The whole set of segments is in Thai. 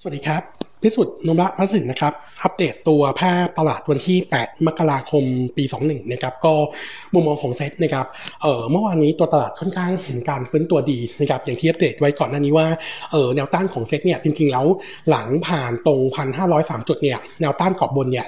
สวัสดีครับ พิสุทธิ์นมระพัสินนะครับ อัปเดตตัวภาพตลาดวันที่ 8 มกราคมปี 21 นะครับ ก็มุมมองของเซ็ตนะครับเออเมื่อวานนี้ตัวตลาดค่อนข้างเห็นการฟื้นตัวดีนะครับ อย่างที่อัปเดตไว้ก่อนหน้านี้ว่าเออแนวต้านของเซ็ตเนี่ยจริงๆแล้วหลังผ่านตรง 1,503 จุดเนี่ยแนวต้านกรอบบนเนี่ย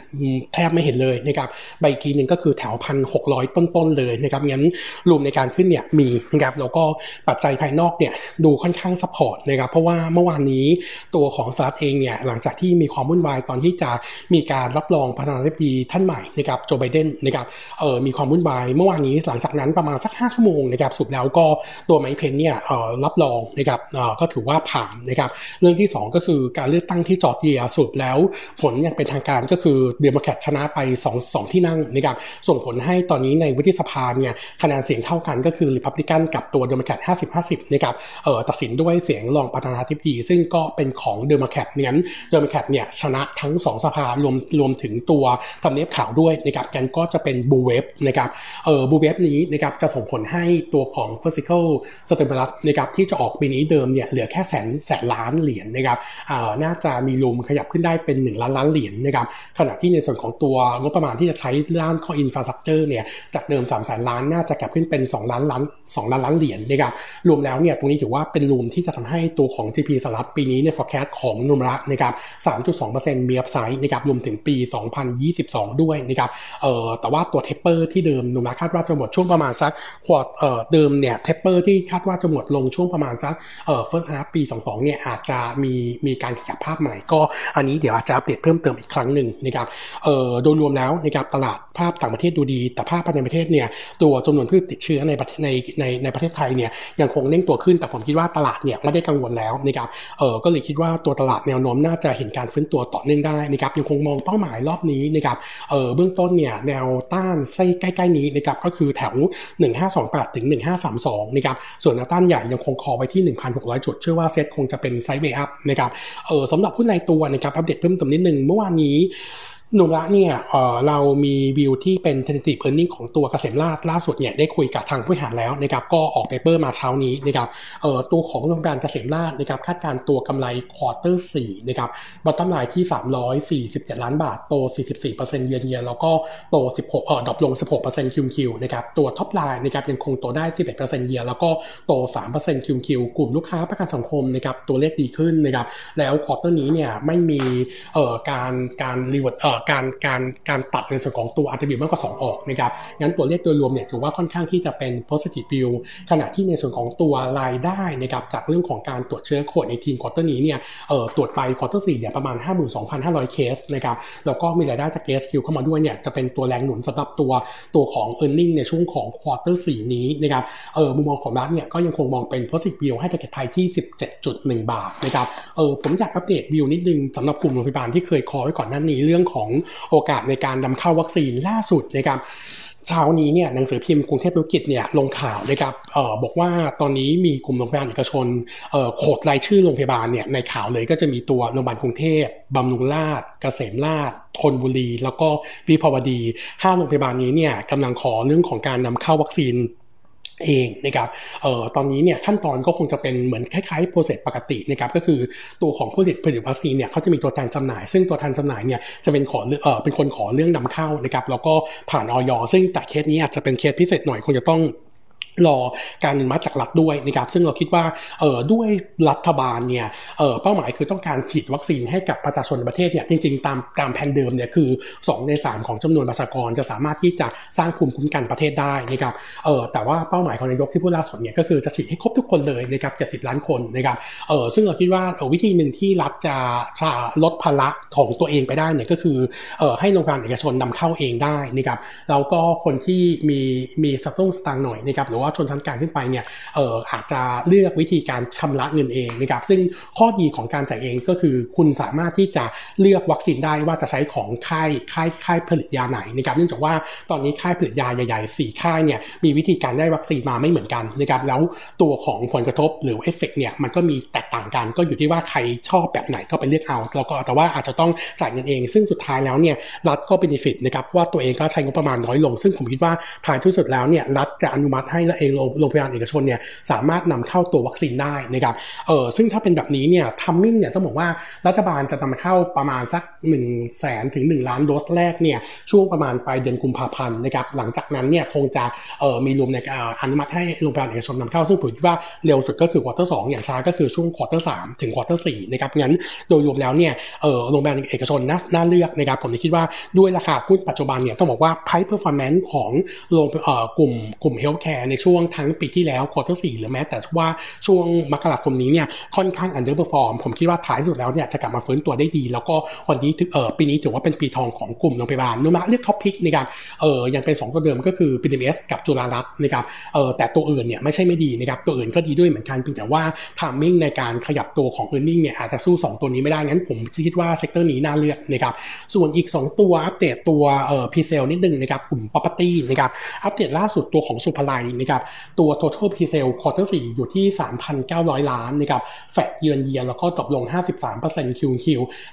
แทบไม่เห็นเลยนะครับใบกีนึงก็คือแถว 1,600 ต้นๆเลยนะครับงั้น room ในการขึ้นเนี่ยมีนะครับแล้วก็ปัจจัยภายนอกเนี่ยดูค่อนข้าง support นะครับเพราะว่าเมื่อวานนี้ตัวของสหรัฐเองเนี่ยหลังจากที่มีความวุ่นวายตอนที่จะมีการรับรองประธานาธิบดีท่านใหม่นะครับโจไบเดนนะครับเออมีความวุ่นวายเมื่อวานนี้หลังจากนั้นประมาณสัก 5 ชั่วโมงนะครับสุดแล้วก็ตัวไมค์เพนเนี่ยเออรับรองนะครับเออก็ถือว่าผ่านนะครับเรื่องที่ 2 ก็คือการเลือกตั้งที่จอร์เจียสุดแล้วผลอย่างเป็นทางการก็คือเดโมแครตชนะไป2 2ที่นั่งนะครับส่งผลให้ตอนนี้ในวุฒิสภาเนี่ยคะแนนเสียงเท่ากันก็คือริพับลิกันกับตัวเดโมแครต50-50นะครับเออตัดสินด้วยเสียงรองประธานาธิบดี ซึ่งก็เป็นของเดโมแครตงั้นเดโมแครตเนี่ยชนะทั้ง 2 สภารวมรวมถึงตัวทำเนียบขาวด้วยนะครับกันก็จะเป็นบูเวฟนะครับเออบูเวฟนี้นะครับจะส่งผลให้ตัวของ fiscal stimulus นะครับที่จะออกปีนี้เดิมเนี่ยเหลือแค่แสนแสนล้านเหรียญนะครับอ่าน่าจะมี room ขยับขึ้นได้เป็น 1 ล้านล้านเหรียญนะครับขณะที่ในส่วนของตัวงบประมาณที่จะใช้ด้านของ infrastructure เนี่ยจากเดิม3แสนล้านน่าจะกลับขึ้นเป็น 2 ล้านล้าน 2 ล้านล้านเหรียญนะครับรวมแล้วเนี่ยตรงนี้ถือว่าเป็น room ที่จะทำให้ตัวของ GDP สหรัฐปีนี้ใน forecast ของโนมูระนะครับ3.2%มี upside นะครับรวมถึงปี 2022 ด้วยนะครับเอ่อแต่ว่าตัว taper ที่เดิมโนมูระคาดว่าจะหมดช่วงประมาณสัก quarter เอ่อเดิมเนี่ย taper ที่คาดว่าจะหมดลงช่วงประมาณสักเอ่อ first half ปี 22 เนี่ยอาจจะมีมีการขยับภาพใหม่ก็อันนี้เดี๋ยวอาจจะอัปเดตเพิ่มเติมอีกครั้งหนึ่งนะครับเอ่อโดยรวมแล้วนะครับตลาดภาพต่างประเทศดูดี แต่ภาพภายในประเทศเนี่ยตัวจำนวนผู้ติดเชื้อในประเทศในในในประเทศไทยเนี่ยยังคงเร่งตัวขึ้นแต่ผมคิดว่าตลาดเนี่ยไม่ได้กังวลแล้วนะครับเออก็เลยคิดว่าตัวตลาดแนวโน้มน่าจะเห็นการฟื้นตัวต่อเนื่องได้นะครับยังคงมองเป้าหมายรอบนี้นะครับเออเบื้องต้นเนี่ยแนวต้านไส้ใกล้ๆนี้นะครับก็คือแถว 1528 ถึง 1532 นะครับส่วนแนวต้านใหญ่ยังคง call ไว้ที่ 1,600 จุด เชื่อว่าเซ็ตคงจะเป็น sideway up นะครับเออสำหรับหุ้นรายตัวนะครับอัปเดตเพิ่มเติมนิดนึงเมื่อวานนี้ โนมูระเนี่ยเรามีวิวที่เป็น tentative earning ของตัวเกษมราษฎร์ล่าสุดเนี่ยได้คุยกับทางผู้บริหารแล้วนะครับก็ออก paper มาเช้านี้นะครับตัวของโรงพยาบาลเกษมราษฎร์นะครับคาดการณ์ตัวกำไร quarter 4นะครับ bottom line ที่ 347 ล้านบาท โต 44%เยือนเยียแล้วก็โต 16เออ drop ลง 16% QoQ นะครับตัว top line นะครับยังคงโตได้ 11%เยียแล้วก็โต 3% QoQ กลุ่มลูกค้าประกันสังคมนะครับตัวเลขดีขึ้นนะครับแล้ว quarter นี้เนี่ยไม่มีเอ่อการการรีเวิร์ดเอ่อการการการตัดในส่วนของตัว RW มากกว่า 2 ออกนะครับงั้นตัวเลขโดยรวมเนี่ยถือว่าค่อนข้างที่จะเป็น positive view ขณะที่ในส่วนของตัวรายได้นะครับจากเรื่องของการตรวจเชื้อโควิดในทีม quarter นี้เนี่ยเอ่อตรวจไป quarter สี่เนี่ยประมาณ 52,500 เคสนะครับแล้วก็มีรายได้จาก SQ เข้ามาด้วยเนี่ยจะเป็นตัวแรงหนุนสำหรับตัวตัวของ e a r n i n g ในช่วงของ quarter สี่นี้นะครับเออมุมมองของเราเนี่ยก็ยังคงมองเป็น positive view ให้ target ที่ 17.1 บาทนะครับเออผมอยากอัปเดตวิวนิดนึงสำหรับกลุ่มโรงพยาบาลที่เคย call ไว้ก่อนหน้านี้เรื่องของโอกาสในการนำเข้าวัคซีนล่าสุดนะครับเช้านี้เนี่ยหนังสือพิมพ์กรุงเทพธุรกิจเนี่ยลงข่าวนะครับเออบอกว่าตอนนี้มีกลุ่มโรงพยาบาลเอกชนเออ quote รายชื่อโรงพยาบาลเนี่ยในข่าวเลยก็จะมีตัวโรงพยาบาลกรุงเทพบำรุงราษฎร์เกษมราษฎร์ธนบุรี แล้วก็วิภาวดีห้าโรงพยาบาลนี้เนี่ยกำลังขอเรื่องของการนำเข้าวัคซีน เองนะครับเอ่อตอนนี้เนี่ยขั้นตอนก็คงจะเป็นเหมือนคล้ายๆ process ปกตินะครับก็คือตัวของผู้ผลิตผลิตวัคซีนเนี่ยเขาจะมีตัวแทนจำหน่าย ซึ่งตัวแทนจำหน่ายเนี่ยจะเป็นขอเอ่อเป็นคนขอเรื่องนำเข้านะครับแล้วก็ผ่านอย.ซึ่งแต่เคสนี้อาจจะเป็นเคสพิเศษหน่อยคงจะต้อง รอการอนุมัติจากรัฐด้วยนะครับซึ่งเราคิดว่าเออด้วยรัฐบาลเนี่ยเออเป้าหมายคือต้องการฉีดวัคซีนให้กับประชาชนประเทศเนี่ยจริงๆ ตามตามแผนเดิมเนี่ยคือ 2 ใน 3 ของจำนวนประชากรจะสามารถที่จะสร้างภูมิคุ้มกันประเทศได้นะครับเออแต่ว่าเป้าหมายของนายกที่พูดล่าสุดเนี่ยก็คือจะฉีดให้ครบทุกคนเลยนะครับ70 ล้านคนนะครับเออซึ่งเราคิดว่าออวิธีหนึ่งที่รัฐจะจะลดภาระของตัวเองไปได้เนี่ยก็คือเออให้โรงพยาบาลเอกชนนำเข้าเองได้นะครับแล้วก็คนที่มีมีสตุ้งสตางค์หน่อยนะครับหรือว่าชนชั้นกลางขึ้นไปเนี่ยเอออาจจะเลือกวิธีการชำระเงินเองนะครับซึ่งข้อดีของการจ่ายเองก็คือคุณสามารถที่จะเลือกวัคซีนได้ว่าจะใช้ของค่ายค่ายค่ายผลิตยาไหนนะครับเนื่องจากว่าตอนนี้ค่ายผลิตยาใหญ่ๆสี่ค่ายเนี่ยมีวิธีการได้วัคซีนมาไม่เหมือนกันนะครับแล้วตัวของผลกระทบหรือเอฟเฟกเนี่ยมันก็มีแตกต่างกันก็อยู่ที่ว่าใครชอบแบบไหนก็ไปเลือกเอาแล้วก็แต่ว่าอาจจะต้องจ่ายเงินเอง ซึ่งสุดท้ายแล้วเนี่ยรัฐก็ benefit นะครับว่าตัวเองก็ใช้งบประมาณน้อยลง ซึ่งผมคิดว่าท้ายที่สุดแล้วเนี่ยรัฐจะอนุมัติให้และเองโรงพยาบาลเอกชนเนี่ยสามารถนำเข้าตัววัคซีนได้นะครับเออซึ่งถ้าเป็นแบบนี้เนี่ย timing เนี่ยต้องบอกว่ารัฐบาลจะนำเข้าประมาณสัก1นึ่งแสนถึง 1 ล้านโดสแรกเนี่ยช่วงประมาณปลายเดือนกุมภาพันธ์นะครับหลังจากนั้นเนี่ยคงจะเออมี room ในการอนุมัติให้โรงพยาบาลเอกชนนำเข้าซึ่งผมคิดว่าเร็วสุดก็คือควอเตอร์สอย่างช้าก็คือช่วงควอเตอร์สถึง quarter สามนะครับงั้นโดยรวมแล้วเนี่ยเออโรงพยาบาลเอกชนน่าเลือกนะครับผมคิดว่าด้วยราคาหุ้นปัจจุบันเนี่ยต้องบอกว่า price performance ของโรงเออกลุ่มกลุ่ม healthcare ในช่วงทั้งปีที่แล้ว quarter สี่หรือแม้แต่ว่าช่วงมกราคมนี้เนี่ยค่อนข้าง underperform ผมคิดว่าท้ายสุดแล้วเนี่ยจะกลับมาฟื้นตัวได้ดี แล้วก็วันนี้เออปีนี้ถือว่าเป็นปีทองของกลุ่มโรงพยาบาลโนมูระเลือก top pick นะครับเออยังเป็น2ตัวเดิมก็คือ BDMS กับจุฬารัตน์นะครับเออแต่ตัวอื่นเนี่ยไม่ใช่ไม่ดีนะครับตัวอื่นก็ดีด้วยเหมือนกันเพียงแต่ว่า timing ในการขยับตัวของ e a r n i n g เนี่ยอาจจะสู้ 2 ตัวนี้ไม่ได้งั้นผมคิดว่า sector นี้น่าเลือกนะครับส่วนอีก 2 ตัวอัปเดตตัวเอ่อ presale นิดนึงนะครับกลุ่ม property นะครับอัปเดตล่าสุดตัวของสุภาลัยนะครับตัว total presale quarter 4 อยู่ที่ 3,900 ล้านนะครับ flat year on year แล้วก็ตกลง 53% QoQ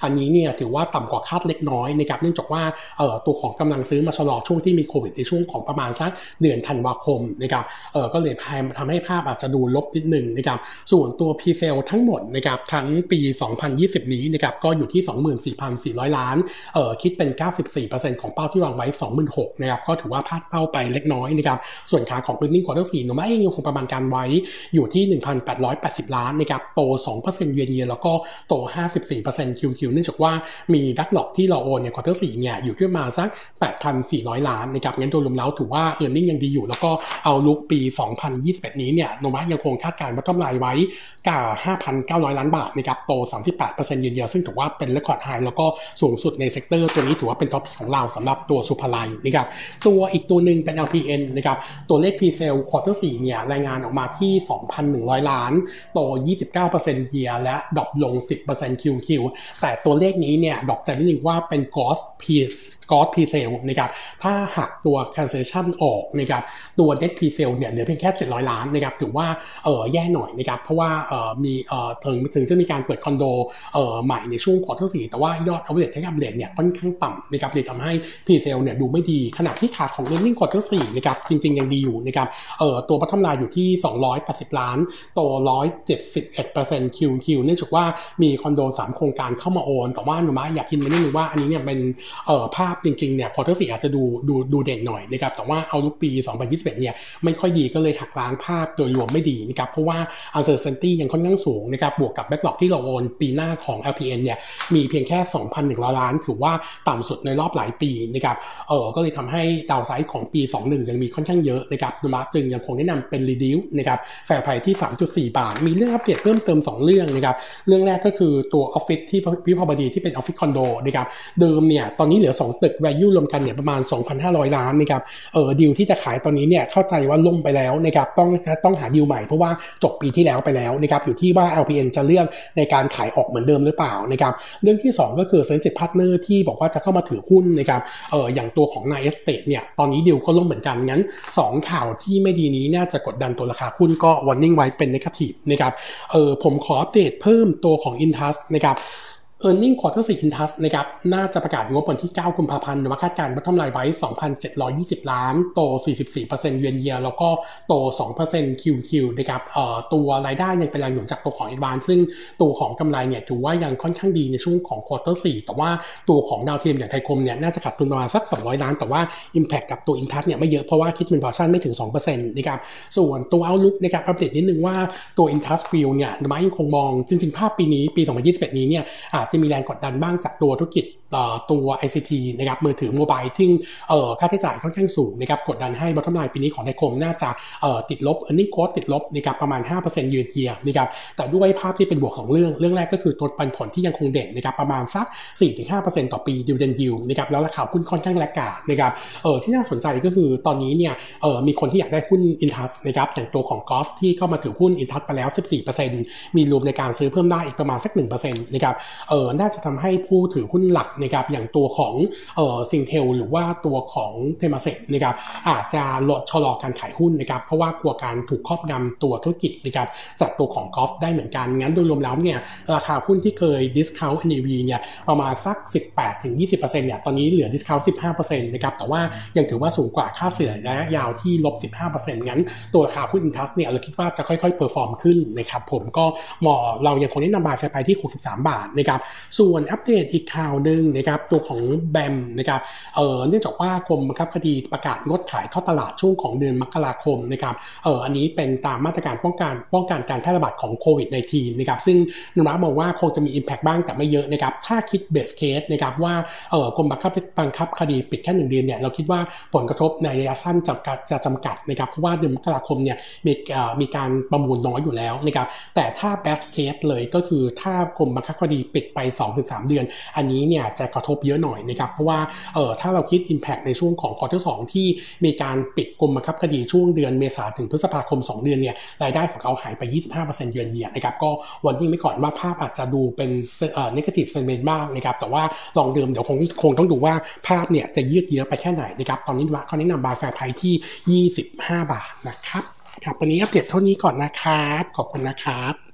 อันนี้เนี่ยถือว่าต่ำกว่าคาดเล็กน้อยนะครับเนื่องจากว่าเอ่อตัวของกำลังซื้อมาชะลอช่วงที่มีโควิดในช่วงของประมาณสักเดือนธันวาคมนะครับเออก็เลยทำให้ภาพอาจจะดูลบนิดหนึ่งนะครับส่วนตัว p sale ทั้งหมดนะครับทั้งปี 2020 นี้นะครับก็อยู่ที่ 24,400 ล้านเออคิดเป็น 94%ของเป้าที่วางไว้ 26,000นะครับก็ถือว่าพลาดเป้าไปเล็กน้อยนะครับส่วนขาของ e a r n i n g quarter 4โนมาเองยังคงประมาณการไว้อยู่ที่ 1,880 ล้านนะครับโต 2%เยือนเยียแล้วก็โต 54% QoQ เนื่องจากว่ามี backlog ที่เราโอนเนี่ย quarter สี่เนี่ยอยู่ที่ประมาณสัก 8,400 ล้านนะครับงั้นโดยรวมแล้วถือว่า earning ยังดีอยู่ แล้วก็ outlook ปี 2021 นี้เนี่ยโนมูระยังคงคาดการณ์วัตถุกำไรไว้กับ5,900 ล้านบาทนะครับโต 38%เยือนเยียซึ่งถือว่าเป็น record high แล้วก็สูงสุดใน sector ตัวนี้ถือว่าเป็น top ของเราสำหรับตัวสุภาลัยนะครับตัวอีกตัวหนึ่งเป็น LPN นะครับตัวเลข presale quarter 4เนี่ยรายงานออกมาที่ 2,100 ล้าน โต 29% year on year และ drop ลง 10% QoQ แต่ตัวเลขนี้เนี่ยดอกจันนิดนึงว่าเป็น Gross P กอสพีเซลนะครับ ถ้าหักตัว cancellation ออกนะครับ ตัว net presale เนี่ยเหลือเพียงแค่ 700 ล้านนะครับ ถือว่าเออแย่หน่อยนะครับ เพราะว่าเออมีเออถึงถึงจะมีการเปิดคอนโดเออใหม่ในช่วง quarter สี่แต่ว่ายอด take up rate ทั้ง take up rate เนี่ยค่อนข้างต่ำนะครับเลยทำให้ presale เนี่ยดูไม่ดี ขณะที่ภาพของ earning quarter สี่นะครับ จริง ๆ ยังดีอยู่นะครับเออตัวพัฒนาอยู่ที่ 280 ล้านโต171% QQ เนื่องจากว่ามีคอนโด 3 โครงการเข้ามาโอน แต่ว่าหนูมาอยากคิดมานิดนึงว่าอันนี้เนี่ยเป็นเออภาพจริงๆเนี่ยควอเตอร์สี่อาจจะดูดูดูเด่นหน่อยนะครับแต่ว่าเอาลุกปี 2021 เนี่ยไม่ค่อยดีก็เลยหักล้างภาพโดยรวมไม่ดีนะครับเพราะว่า uncertainty ยังค่อนข้างสูงนะครับบวกกับ backlog ที่เราโอนปีหน้าของ LPN เนี่ยมีเพียงแค่ 2,100 ล้าน ถือว่าต่ำสุดในรอบหลายปีนะครับเออก็เลยทำให้ downside ของปี 21 ยังมีค่อนข้างเยอะนะครับนะฮะจึงยังคงแนะนำเป็น reduce นะครับ fair price ที่ 3.4 บาท มีเรื่องอัปเดตเพิ่มเติม 2 เรื่องนะครับเรื่องแรกก็คือตัวออฟฟิศที่วิภาวดีที่เป็นออฟฟิศคอนโดนะครับเดิมเนี่ยตอนนี้เหลือ 2 ตึก value รวมกันเนี่ยประมาณ 2,500 ล้านนะครับเออดีลที่จะขายตอนนี้เนี่ยเข้าใจว่าล่มไปแล้วนะครับต้องต้องหาดีลใหม่เพราะว่าจบปีที่แล้วไปแล้วนะครับอยู่ที่ว่า LPN จะเลือกในการขายออกเหมือนเดิมหรือเปล่านะครับเรื่องที่ 2 ก็คือ strategic partner ที่บอกว่าจะเข้ามาถือหุ้นนะครับเอออย่างตัวของนายณ์ เอสเตทเนี่ยตอนนี้ดีลก็ล่มเหมือนกันงั้น 2 ข่าวที่ไม่ดีนี้น่าจะกดดันตัวราคาหุ้นก็วันนิ่งไว้เป็น negative นะครับเออผมขออัปเดตเพิ่มตัวของ Intus นะครับ e a r n i n g quarter 4 Intus นะครับน่าจะประกาศงบวันที่ 9 กุมภาพันธ์ว่าคาดการณ์ bottom line ไว้ 2,720 ล้าน โต 44%เยือนเยียแล้วก็โต 2% QoQ นะครับเอ่อตัวรายได้ยังเป็นแรงหนุนจากตัวของ Advance ซึ่งตัวของกำไรเนี่ยถือว่ายังค่อนข้างดีในช่วงของ quarter 4 แต่ว่าตัวของดาวเทียมอย่างไทยคมเนี่ยน่าจะขาดทุนประมาณสัก 200 ล้าน แต่ว่า Impact กับตัว Intus เนี่ยไม่เยอะเพราะว่าคิดเป็น portion ไม่ถึง 2%นะครับส่วนตัว Outlook นะครับอัปเดตนิดนึงว่าตัว Intus view เนี่ยมายังคงมองจริงๆภาพปีนี้ปี 2021 นี้เนี่ยอาจจะมีแรงกดดันบ้างจากตัวธุรกิจตัว ICT นะครับมือถือ mobile ที่ค่าใช้จ่ายค่อนข้างสูงนะครับกดดันให้ bottom line ปีนี้ของไทยคมน่าจะติดลบ e a r n i n g growth ติดลบนะครับประมาณ 5%ยืนเยียนะครับแต่ด้วยภาพที่เป็นบวกของเรื่อง เรื่องแรกก็คือตัวปันผลที่ยังคงเด่นนะครับประมาณสัก 4-5%ต่อปีดิวเดนยิวนะครับแล้วราคาหุ้นค่อนข้างแลกกาดนะครับเออที่น่าสนใจก็คือตอนนี้เนี่ยเออมีคนที่อยากได้หุ้นอินทัสนะครับอย่างตัวของกอฟที่เข้ามาถือหุ้นอินทัสไปแล้ว 14%มีรวมในการซื้อเพิ่มได้อีกประมาณสัก1%นะครับเออน่าจะทำให้ผู้ถือหุ้นหลักนะครับอย่างตัวของเอ่อซิงเทลหรือว่าตัวของเทมาเส็กนะครับอาจจะลดชะลอการขายหุ้นนะครับเพราะว่ากลัวการถูกครอบงำตัวธุรกิจนะครับจากตัวของ Gulf ได้เหมือนกัน งั้นโดยรวมแล้วเนี่ยราคาหุ้นที่เคย discount NAV เนี่ยประมาณสัก 18-20%เนี่ยตอนนี้เหลือ discount 15%นะครับแต่ว่ายังถือว่าสูงกว่าค่าเฉลี่ยระยะยาวที่ลบ 15%งั้นตัวราคาหุ้น Intus เนี่ยเราคิดว่าจะค่อยๆเปอร์ฟอร์มขึ้นนะครับผมก็มองเรายังคงแนะนำบายแฟไปที่ 63 บาทนะครับส่วนอัปเดตอีกข่าวหนึ่งนะครับตัวของแบมนะครับเออเนื่องจากว่ากรมบังคับคดีประกาศงดขายท่อตลาดช่วงของเดือนมกราคมนะครับเอออันนี้เป็นตามมาตรการป้องกันป้องกันการแพร่ระบาดของโควิด -19 นะครับซึ่งนรัมองว่าคงจะมี Impact บ้างแต่ไม่เยอะนะครับถ้าคิดเบสเคสนะครับว่าเออกรมบังคับบังคับคดีปิดแค่หนึ่งเดือนเนี่ยเราคิดว่าผลกระทบในระยะสั้นจะจะจำกัดนะครับเพราะว่าเดือนมกราคมเนี่ยมีมีการประมูลน้อยอยู่แล้วนะครับแต่ถ้า best case เลยก็คือถ้ากรมบังคับคดีปิดไป 2-3 เดือน อันนี้เนี่ยจะกระทบเยอะหน่อยนะครับเพราะว่าเออถ้าเราคิด Impact ในช่วงของ quarter 2ที่มีการปิดกรมบังคับคดีช่วงเดือนเมษาถึงพฤษภาคม 2 เดือนเนี่ยรายได้ของเขาหายไป 25%เยือนเยียนะครับก็วันนี้ไม่ก่อนว่าภาพอาจจะดูเป็นเอ่อ negative sentiment บ้างนะครับแต่ว่าลองเดิมเดี๋ยวคงคงต้องดูว่าภาพเนี่ยจะยืดเยื้อไปแค่ไหนนะครับตอนนี้ว่าเขาแนะนำ buy fair price ที่่ 25 บาทนะครับครับวันนี้อัปเดตเท่านี้ก่อนนะครับ ขอบคุณนะครับ